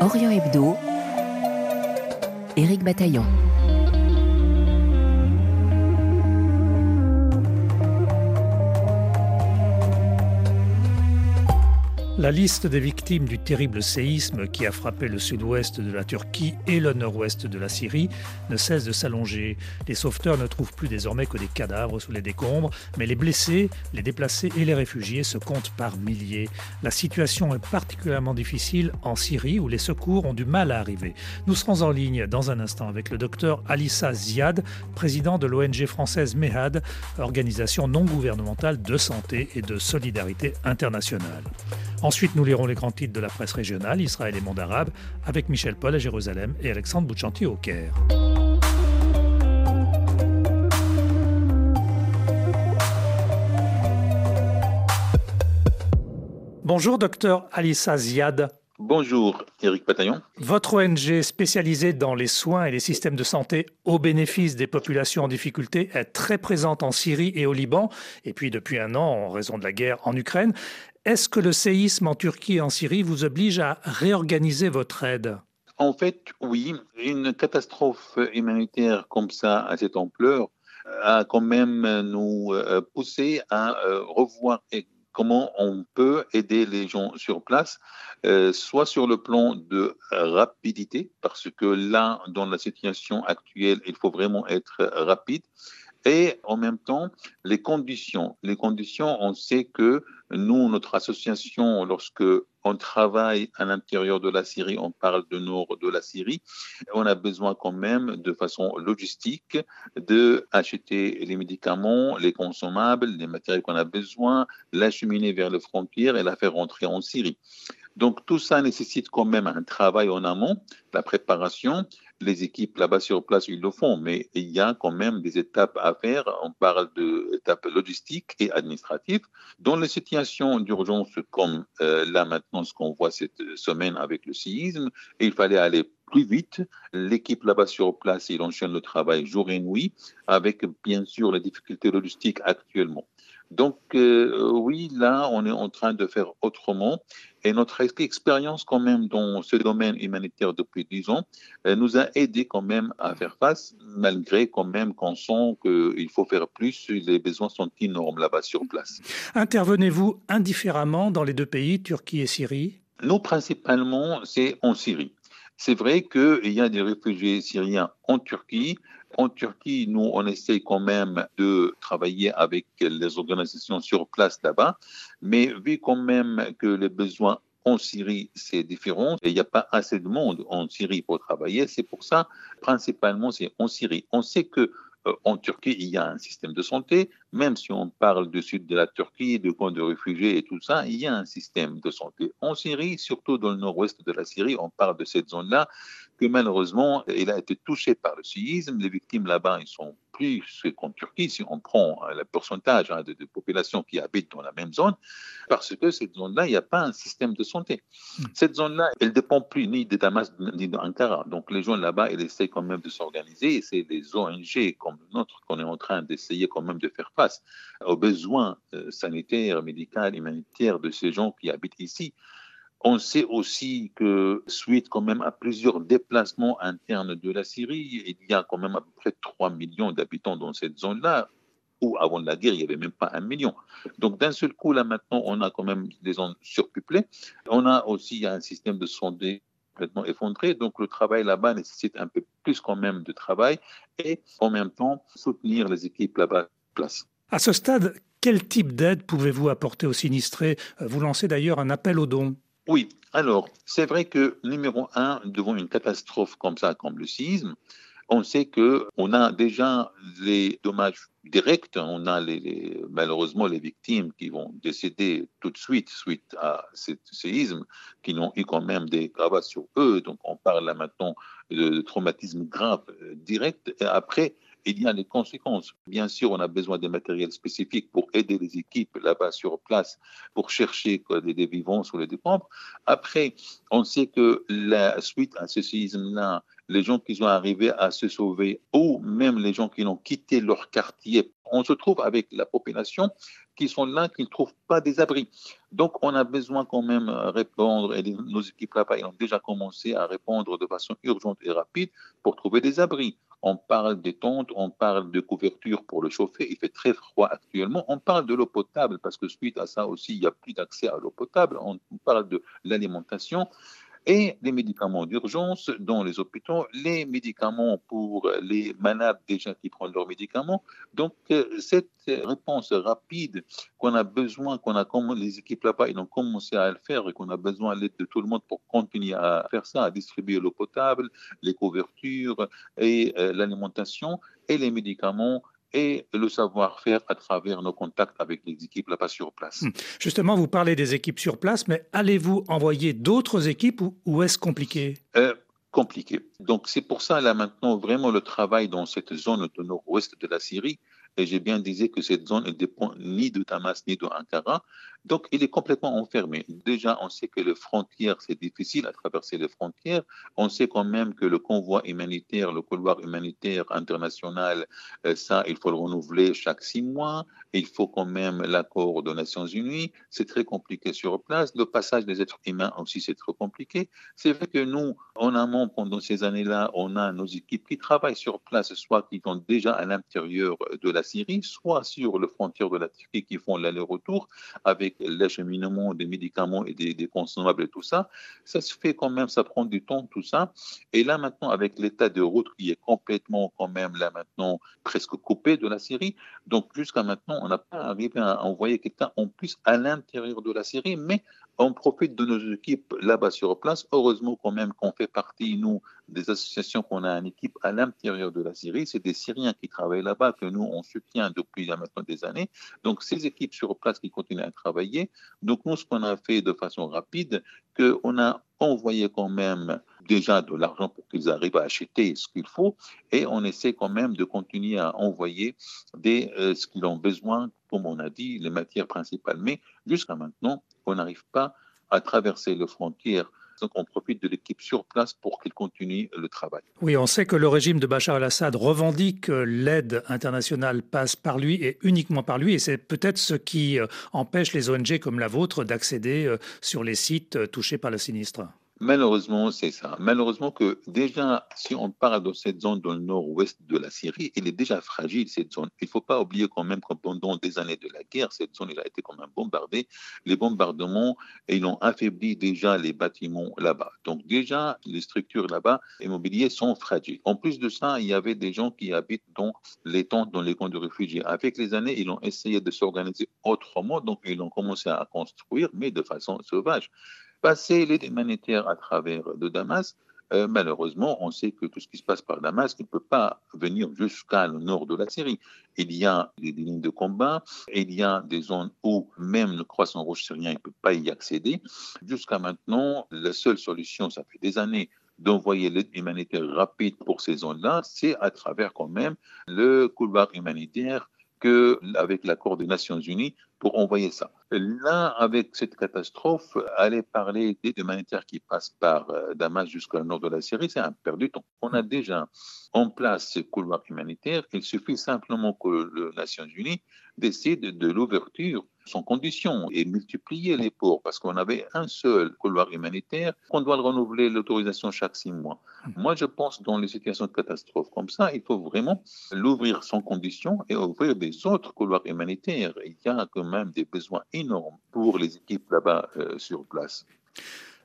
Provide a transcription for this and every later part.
Orient Hebdo, Éric Bataillon. La liste des victimes du terrible séisme qui a frappé le sud-ouest de la Turquie et le nord-ouest de la Syrie ne cesse de s'allonger. Les sauveteurs ne trouvent plus désormais que des cadavres sous les décombres, mais les blessés, les déplacés et les réfugiés se comptent par milliers. La situation est particulièrement difficile en Syrie où les secours ont du mal à arriver. Nous serons en ligne dans un instant avec le docteur Alissa Ziad, président de l'ONG française MEHAD, organisation non gouvernementale de santé et de solidarité internationale. Ensuite, nous lirons les grands titres de la presse régionale, Israël et monde arabe, avec Michel Paul à Jérusalem et Alexandre Bouchanti au Caire. Bonjour, docteur Alissa Ziad. Bonjour, Éric Bataillon. Votre ONG spécialisée dans les soins et les systèmes de santé au bénéfice des populations en difficulté est très présente en Syrie et au Liban, et puis depuis un an en raison de la guerre en Ukraine. Est-ce que le séisme en Turquie et en Syrie vous oblige à réorganiser votre aide? En fait, oui. Une catastrophe humanitaire comme ça, à cette ampleur, a quand même nous euh, poussé à euh, revoir comment on peut aider les gens sur place, euh, soit sur le plan de rapidité, parce que là, dans la situation actuelle, il faut vraiment être rapide, et en même temps les conditions. Les conditions, on sait que nous, notre association, lorsque on travaille à l'intérieur de la Syrie, on parle de nord de la Syrie, on a besoin quand même de façon logistique de acheter les médicaments, les consommables, les matériels qu'on a besoin, l'acheminer vers les frontières et la faire rentrer en Syrie. Donc tout ça nécessite quand même un travail en amont, la préparation. Les équipes là-bas sur place, ils le font, mais il y a quand même des étapes à faire. On parle d'étapes logistiques et administratives. Dans les situations d'urgence comme euh, là maintenant, ce qu'on voit cette semaine avec le séisme, il fallait aller plus vite. L'équipe là-bas sur place, il enchaîne le travail jour et nuit, avec bien sûr les difficultés logistiques actuellement. Donc euh, oui, là, on est en train de faire autrement. Et notre expérience quand même dans ce domaine humanitaire depuis dix ans euh, nous a aidé quand même à faire face, malgré quand même qu'on sent qu'il faut faire plus, les besoins sont énormes là-bas sur place. Intervenez-vous indifféremment dans les deux pays, Turquie et Syrie? Nous, principalement, c'est en Syrie. C'est vrai qu'il y a des réfugiés syriens en Turquie, en Turquie, nous, on essaie quand même de travailler avec les organisations sur place là-bas, mais vu quand même que les besoins en Syrie, c'est différent. Il n'y a pas assez de monde en Syrie pour travailler. C'est pour ça, principalement, c'est en Syrie. On sait que en Turquie, il y a un système de santé, même si on parle du sud de la Turquie, de camps de réfugiés et tout ça, il y a un système de santé. En Syrie, surtout dans le nord-ouest de la Syrie, on parle de cette zone-là, que malheureusement, il a été touché par le séisme. Les victimes là-bas, ils sont plus qu'en Turquie, si on prend euh, le pourcentage hein, de, de, population qui habite dans la même zone, parce que cette zone-là, il n'y a pas un système de santé. Hmm. Cette zone-là, elle ne dépend plus ni de Damas ni d'Ankara. Donc les gens là-bas, ils essaient quand même de s'organiser. Et c'est les ONG comme le nôtre qu'on est en train d'essayer quand même de faire face aux besoins euh, sanitaires, médicaux, humanitaires de ces gens qui habitent ici. On sait aussi que suite quand même à plusieurs déplacements internes de la Syrie, il y a quand même à peu près 3 millions d'habitants dans cette zone-là, où avant la guerre, il n'y avait même pas un million. Donc d'un seul coup, là maintenant, on a quand même des zones surpeuplées. On a aussi un système de santé complètement effondré. Donc le travail là-bas nécessite un peu plus quand même de travail et en même temps soutenir les équipes là-bas. À ce stade, quel type d'aide pouvez-vous apporter aux sinistrés? Vous lancez d'ailleurs un appel aux dons. Oui, alors c'est vrai que numéro un, devant une catastrophe comme ça, comme le séisme, on sait que on a déjà les dommages directs, on a les, malheureusement les victimes qui vont décéder tout de suite suite à ce séisme, qui n'ont eu quand même des gravats sur eux. Donc on parle là maintenant de, de traumatisme grave euh, direct. Et après, il y a les conséquences. Bien sûr, on a besoin de matériel spécifique pour aider les équipes là-bas sur place pour chercher des, vivants sur les décombres. Après, on sait que la suite à ce séisme-là, les gens qui sont arrivés à se sauver ou même les gens qui ont quitté leur quartier, on se trouve avec la population qui sont là, qui ne trouvent pas des abris. Donc, on a besoin quand même de répondre, et nos équipes là-bas, ont déjà commencé à répondre de façon urgente et rapide pour trouver des abris. On parle des tentes, on parle de couverture pour le chauffer. Il fait très froid actuellement. On parle de l'eau potable parce que suite à ça aussi, il n'y a plus d'accès à l'eau potable. On parle de l'alimentation et les médicaments d'urgence dans les hôpitaux, les médicaments pour les malades déjà qui prennent leurs médicaments. Donc, euh, cette réponse rapide qu'on a besoin, qu'on a comme les équipes là-bas, ils ont commencé à le faire et qu'on a besoin de l'aide de tout le monde pour continuer à faire ça, à distribuer l'eau potable, les couvertures et euh, l'alimentation et les médicaments et le savoir-faire à travers nos contacts avec les équipes là-bas sur place. Hmm. Justement, vous parlez des équipes sur place, mais allez-vous envoyer d'autres équipes ou, est-ce compliqué? Euh, Compliqué. Donc c'est pour ça là maintenant vraiment le travail dans cette zone de nord-ouest de la Syrie, et j'ai bien dit que cette zone ne dépend ni de Damas ni de Ankara. Donc, il est complètement enfermé. Déjà, on sait que les frontières, c'est difficile à traverser les frontières. On sait quand même que le convoi humanitaire, le couloir humanitaire international, euh, ça, il faut le renouveler chaque six mois. Il faut quand même l'accord des Nations Unies. C'est très compliqué sur place. Le passage des êtres humains aussi, c'est trop compliqué. C'est vrai que nous, en amont, pendant ces années-là, on a nos équipes qui travaillent sur place, soit qui sont déjà à l'intérieur de la Syrie, soit sur le frontière de la Turquie qui font l'aller-retour avec l'acheminement des médicaments et des, consommables et tout ça. Ça se fait quand même, ça prend du temps, tout ça. Et là maintenant, avec l'état de route qui est complètement quand même là maintenant presque coupé de la Syrie, donc jusqu'à maintenant, on n'a pas arrivé à envoyer quelqu'un en plus à l'intérieur de la Syrie, mais on profite de nos équipes là-bas sur place. Heureusement quand même qu'on fait partie, nous, des associations qu'on a une équipe à l'intérieur de la Syrie. C'est des Syriens qui travaillent là-bas que nous, on soutient depuis maintenant des années. Donc, ces équipes sur place qui continuent à travailler. Donc, nous, ce qu'on a fait de façon rapide, qu'on a envoyé quand même déjà de l'argent pour qu'ils arrivent à acheter ce qu'il faut et on essaie quand même de continuer à envoyer euh, ce qu'ils ont besoin, comme on a dit, les matières principales. Mais jusqu'à maintenant, on n'arrive pas à traverser les frontières donc on profite de l'équipe sur place pour qu'il continue le travail. Oui, on sait que le régime de Bachar al-Assad revendique que l'aide internationale passe par lui et uniquement par lui, et c'est peut-être ce qui euh, empêche les ONG comme la vôtre d'accéder euh, sur les sites touchés par le sinistre. Malheureusement, c'est ça. Malheureusement que déjà, si on parle de cette zone dans le nord-ouest de la Syrie, elle est déjà fragile, cette zone. Il ne faut pas oublier quand même que pendant des années de la guerre, cette zone elle a été quand même bombardée. Les bombardements, ils ont affaibli déjà les bâtiments là-bas. Donc déjà, les structures là-bas, immobilières, sont fragiles. En plus de ça, il y avait des gens qui habitent dans les tentes, dans les camps de réfugiés. Avec les années, ils ont essayé de s'organiser autrement, donc ils ont commencé à construire, mais de façon sauvage passer l'aide humanitaire à travers de Damas, euh, malheureusement, on sait que tout ce qui se passe par Damas ne peut pas venir jusqu'à le nord de la Syrie. Il y a des, lignes de combat, il y a des zones où même le croissant rouge syrien ne peut pas y accéder. Jusqu'à maintenant, la seule solution, ça fait des années, d'envoyer l'aide humanitaire rapide pour ces zones-là, c'est à travers quand même le couloir humanitaire que avec l'accord des Nations Unies pour envoyer ça. Là, avec cette catastrophe, aller parler d'aide humanitaire qui passe par euh, Damas jusqu'au nord de la Syrie, c'est un perte du temps. On a déjà en place ce couloir humanitaire. Il suffit simplement que les Nations Unies décident de l'ouverture sans condition et multiplier les ports parce qu'on avait un seul couloir humanitaire qu'on doit renouveler l'autorisation chaque six mois. Moi, je pense dans les situations de catastrophe comme ça, il faut vraiment l'ouvrir sans condition et ouvrir des autres couloirs humanitaires. Il y a même des besoins énormes pour les équipes là-bas euh, sur place.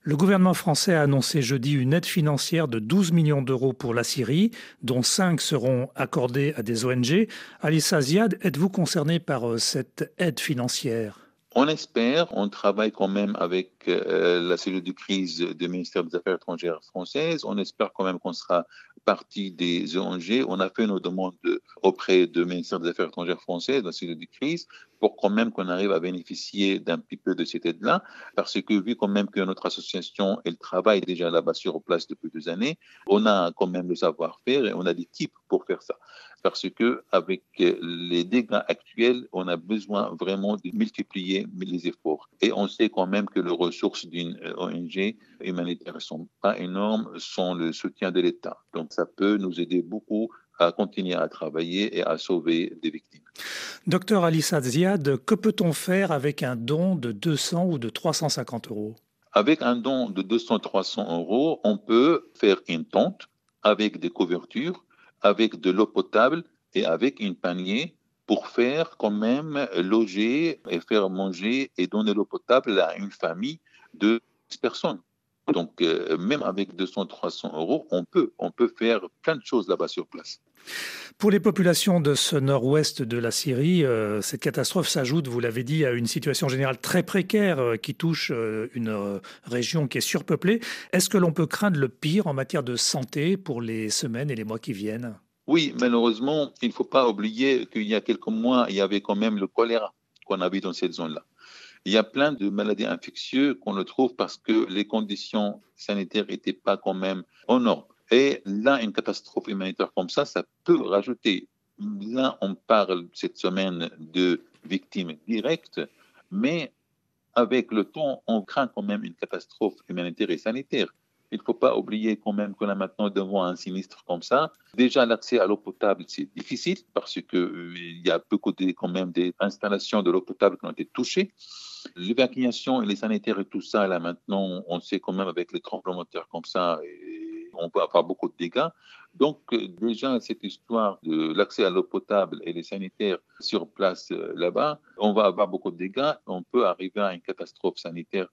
Le gouvernement français a annoncé jeudi une aide financière de 12 millions d'euros pour la Syrie, dont 5 seront accordés à des ONG. Alissa Ziad, êtes-vous concerné par euh, cette aide financière? On espère, on travaille quand même avec la cellule de crise du ministère des Affaires étrangères françaises. On espère quand même qu'on sera partie des ONG. On a fait nos demandes auprès du ministère des Affaires étrangères français, de la cellule de crise, pour quand même qu'on arrive à bénéficier d'un petit peu de cette aide-là. Parce que vu quand même que notre association, elle travaille déjà là-bas sur place depuis deux années, on a quand même le savoir-faire et on a des types pour faire ça parce que avec les dégâts actuels, on a besoin vraiment de multiplier les efforts. Et on sait quand même que les ressources d'une ONG humanitaire ne sont pas énormes sans le soutien de l'État. Donc ça peut nous aider beaucoup à continuer à travailler et à sauver des victimes. Docteur Alissa Ziad, que peut-on faire avec un don de 200 ou de 350 euros? Avec un don de 200-300 euros, on peut faire une tente avec des couvertures, avec de l'eau potable et avec une panier pour faire quand même loger et faire manger et donner l'eau potable à une famille de 10 personnes. Donc, euh, même avec 200-300 euros, on peut, on peut faire plein de choses là-bas sur place. Pour les populations de ce nord-ouest de la Syrie, euh, cette catastrophe s'ajoute, vous l'avez dit, à une situation générale très précaire euh, qui touche une région qui est surpeuplée. Est-ce que l'on peut craindre le pire en matière de santé pour les semaines et les mois qui viennent? Oui, malheureusement, il ne faut pas oublier qu'il y a quelques mois, il y avait quand même le choléra qu'on a vu dans cette zone-là. Il y a plein de maladies infectieuses qu'on le trouve parce que les conditions sanitaires n'étaient pas quand même en ordre. Et là, une catastrophe humanitaire comme ça, ça peut rajouter. Là, on parle cette semaine de victimes directes, mais avec le temps, on craint quand même une catastrophe humanitaire et sanitaire. Il ne faut pas oublier quand même que là maintenant, devant un sinistre comme ça, déjà l'accès à l'eau potable, c'est difficile parce qu'il euh, y a beaucoup de, quand même des installations de l'eau potable qui ont été touchées. L'évacuation et les sanitaires et tout ça, là maintenant, on sait quand même avec les tremblements de terre comme ça, on peut avoir beaucoup de dégâts. Donc euh, déjà, cette histoire de l'accès à l'eau potable et les sanitaires sur place euh, là-bas, on va avoir beaucoup de dégâts, on peut arriver à une catastrophe sanitaire.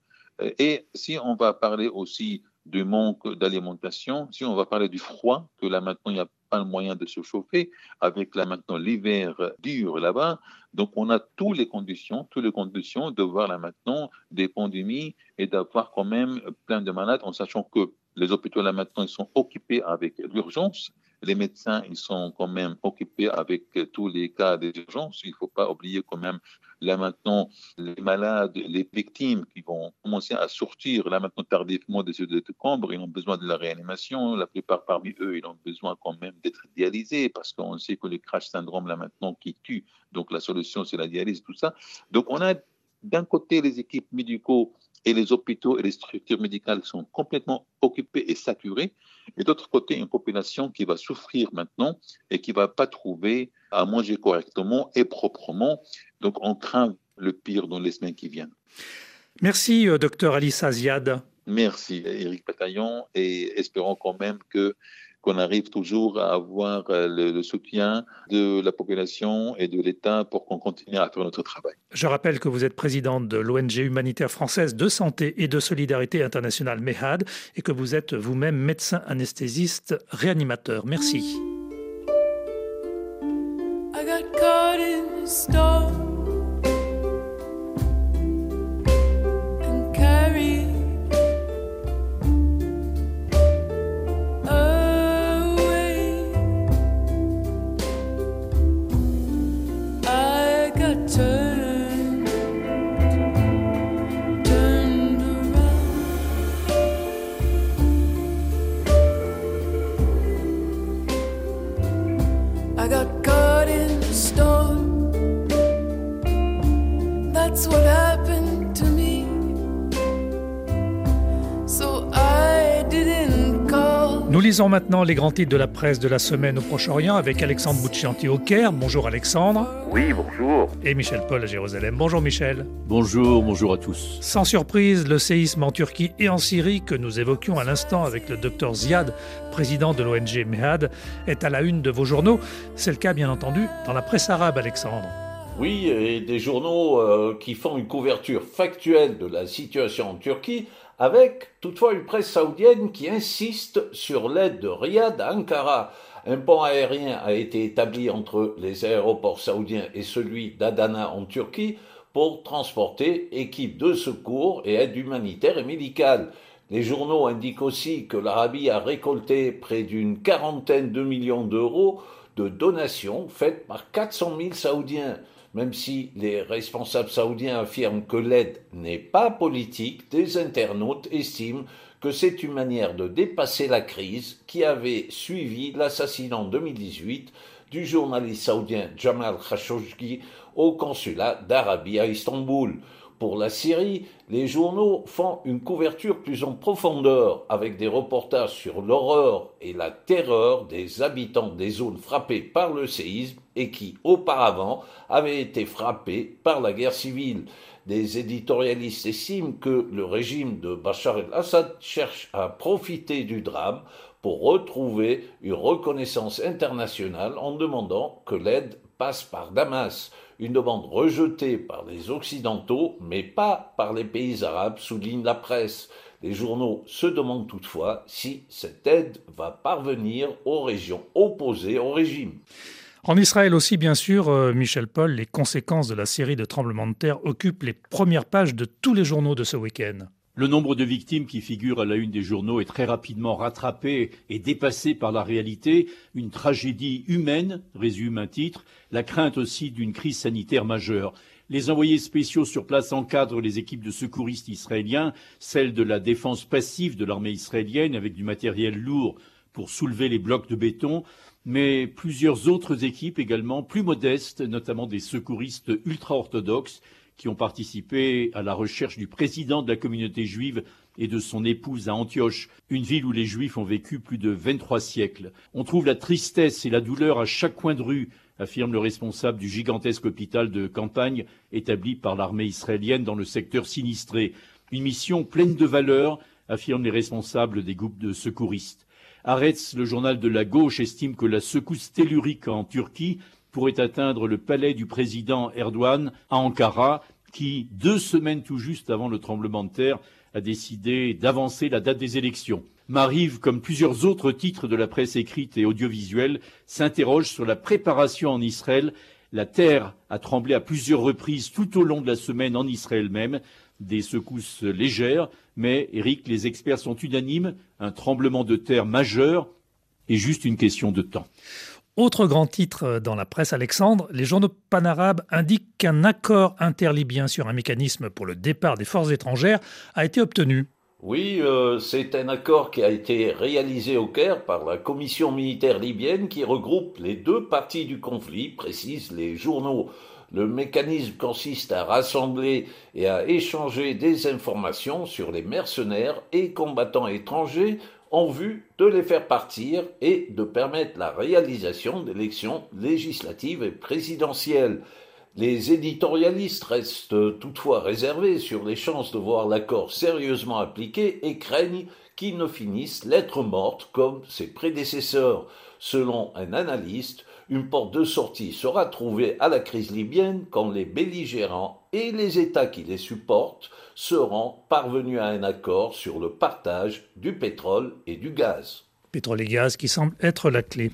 Et si on va parler aussi du manque d'alimentation, si on va parler du froid, que là maintenant il n'y a pas le moyen de se chauffer, avec là maintenant l'hiver dur là-bas, donc on a toutes les conditions, toutes les conditions de voir là maintenant des pandémies et d'avoir quand même plein de malades, en sachant que les hôpitaux là maintenant ils sont occupés avec l'urgence, les médecins, ils sont quand même occupés avec tous les cas d'urgence. Il ne faut pas oublier quand même, là maintenant, les malades, les victimes qui vont commencer à sortir, là maintenant, tardivement de ces décombres, ils ont besoin de la réanimation. La plupart parmi eux, ils ont besoin quand même d'être dialysés parce qu'on sait que le crash syndrome, là maintenant, qui tue. Donc, la solution, c'est la dialyse, tout ça. Donc, on a d'un côté les équipes médicaux et les hôpitaux et les structures médicales sont complètement occupés et saturés. Et d'autre côté, une population qui va souffrir maintenant et qui ne va pas trouver à manger correctement et proprement. Donc, on craint le pire dans les semaines qui viennent. Merci, euh, docteur Alice Aziad. Merci, Éric Bataillon, et espérons quand même que qu'on arrive toujours à avoir euh, le, soutien de la population et de l'État pour qu'on continue à faire notre travail. Je rappelle que vous êtes présidente de l'ONG humanitaire française de santé et de solidarité internationale MEHAD et que vous êtes vous-même médecin anesthésiste réanimateur. Merci. Nous lisons maintenant les grands titres de la presse de la semaine au Proche-Orient avec Alexandre Bouchanti au Caire. Bonjour Alexandre. Oui, bonjour. Et Michel Paul à Jérusalem. Bonjour Michel. Bonjour, bonjour à tous. Sans surprise, le séisme en Turquie et en Syrie que nous évoquions à l'instant avec le docteur Ziad, président de l'ONG MEHAD, est à la une de vos journaux. C'est le cas bien entendu dans la presse arabe Alexandre. Oui, et des journaux euh, qui font une couverture factuelle de la situation en Turquie avec toutefois une presse saoudienne qui insiste sur l'aide de Riyad à Ankara. Un pont aérien a été établi entre les aéroports saoudiens et celui d'Adana en Turquie pour transporter équipes de secours et aide humanitaire et médicale. Les journaux indiquent aussi que l'Arabie a récolté près d'une quarantaine de millions d'euros de donations faites par 400 000 Saoudiens. Même si les responsables saoudiens affirment que l'aide n'est pas politique, des internautes estiment que c'est une manière de dépasser la crise qui avait suivi l'assassinat en 2018 du journaliste saoudien Jamal Khashoggi au consulat d'Arabie à Istanbul. Pour la Syrie, les journaux font une couverture plus en profondeur avec des reportages sur l'horreur et la terreur des habitants des zones frappées par le séisme et qui, auparavant, avaient été frappés par la guerre civile. Des éditorialistes estiment que le régime de Bachar el-Assad cherche à profiter du drame pour retrouver une reconnaissance internationale en demandant que l'aide passe par Damas, une demande rejetée par les Occidentaux, mais pas par les pays arabes, souligne la presse. Les journaux se demandent toutefois si cette aide va parvenir aux régions opposées au régime. En Israël aussi, bien sûr, euh, Michel Paul, les conséquences de la série de tremblements de terre occupent les premières pages de tous les journaux de ce week-end. Le nombre de victimes qui figurent à la une des journaux est très rapidement rattrapé et dépassé par la réalité. Une tragédie humaine, résume un titre, la crainte aussi d'une crise sanitaire majeure. Les envoyés spéciaux sur place encadrent les équipes de secouristes israéliens, celles de la défense passive de l'armée israélienne avec du matériel lourd pour soulever les blocs de béton, mais plusieurs autres équipes également plus modestes, notamment des secouristes ultra-orthodoxes, qui ont participé à la recherche du président de la communauté juive et de son épouse à Antioche, une ville où les Juifs ont vécu plus de 23 siècles. On trouve la tristesse et la douleur à chaque coin de rue, affirme le responsable du gigantesque hôpital de campagne établi par l'armée israélienne dans le secteur sinistré. Une mission pleine de valeur, affirment les responsables des groupes de secouristes. Aretz, le journal de la gauche, estime que la secousse tellurique en Turquie pourrait atteindre le palais du président Erdogan à Ankara, qui, deux semaines tout juste avant le tremblement de terre, a décidé d'avancer la date des élections. Marive, comme plusieurs autres titres de la presse écrite et audiovisuelle, s'interroge sur la préparation en Israël. La terre a tremblé à plusieurs reprises tout au long de la semaine en Israël même, des secousses légères, mais Eric, les experts sont unanimes, un tremblement de terre majeur est juste une question de temps. Autre grand titre dans la presse, Alexandre, les journaux panarabes indiquent qu'un accord interlibyen sur un mécanisme pour le départ des forces étrangères a été obtenu. Oui, euh, c'est un accord qui a été réalisé au Caire par la commission militaire libyenne qui regroupe les deux parties du conflit, précisent les journaux. Le mécanisme consiste à rassembler et à échanger des informations sur les mercenaires et combattants étrangers en vue de les faire partir et de permettre la réalisation d'élections législatives et présidentielles. Les éditorialistes restent toutefois réservés sur les chances de voir l'accord sérieusement appliqué et craignent qu'il ne finisse lettre morte comme ses prédécesseurs. Selon un analyste, une porte de sortie sera trouvée à la crise libyenne quand les belligérants et les États qui les supportent seront parvenus à un accord sur le partage du pétrole et du gaz. Pétrole et gaz qui semble être la clé.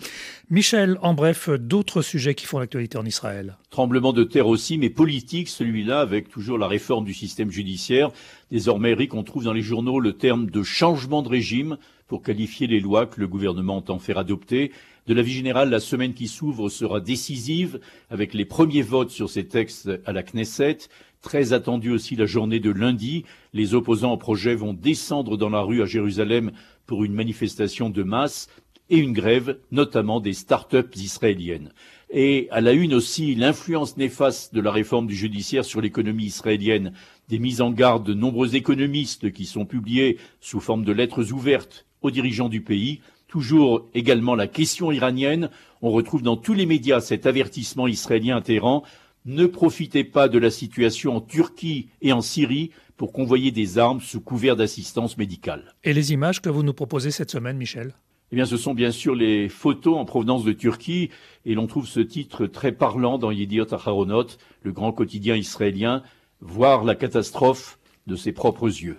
Michel, en bref, d'autres sujets qui font l'actualité en Israël. Tremblement de terre aussi, mais politique, celui-là, avec toujours la réforme du système judiciaire. Désormais, Eric, on trouve dans les journaux le terme de changement de régime pour qualifier les lois que le gouvernement entend faire adopter. De l'avis général, la semaine qui s'ouvre sera décisive, avec les premiers votes sur ces textes à la Knesset. Très attendue aussi la journée de lundi. Les opposants au projet vont descendre dans la rue à Jérusalem pour une manifestation de masse et une grève, notamment des start-up israéliennes. Et à la une aussi, l'influence néfaste de la réforme du judiciaire sur l'économie israélienne, des mises en garde de nombreux économistes qui sont publiées sous forme de lettres ouvertes aux dirigeants du pays, Toujours également la question iranienne. On retrouve dans tous les médias cet avertissement israélien à Téhéran. Ne profitez pas de la situation en Turquie et en Syrie pour convoyer des armes sous couvert d'assistance médicale. Et les images que vous nous proposez cette semaine, Michel? Eh bien, ce sont bien sûr les photos en provenance de Turquie, et l'on trouve ce titre très parlant dans Yediot Aharonot, le grand quotidien israélien, voir la catastrophe de ses propres yeux.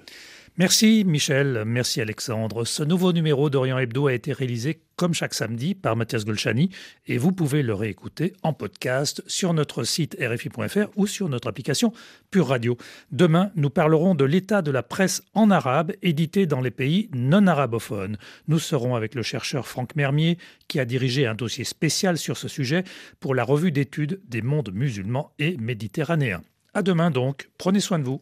Merci Michel, merci Alexandre. Ce nouveau numéro d'Orient Hebdo a été réalisé comme chaque samedi par Mathias Golchani et vous pouvez le réécouter en podcast sur notre site rfi.fr ou sur notre application Pure Radio. Demain, nous parlerons de l'état de la presse en arabe édité dans les pays non arabophones. Nous serons avec le chercheur Franck Mermier qui a dirigé un dossier spécial sur ce sujet pour la revue d'études des mondes musulmans et méditerranéens. À demain donc, prenez soin de vous.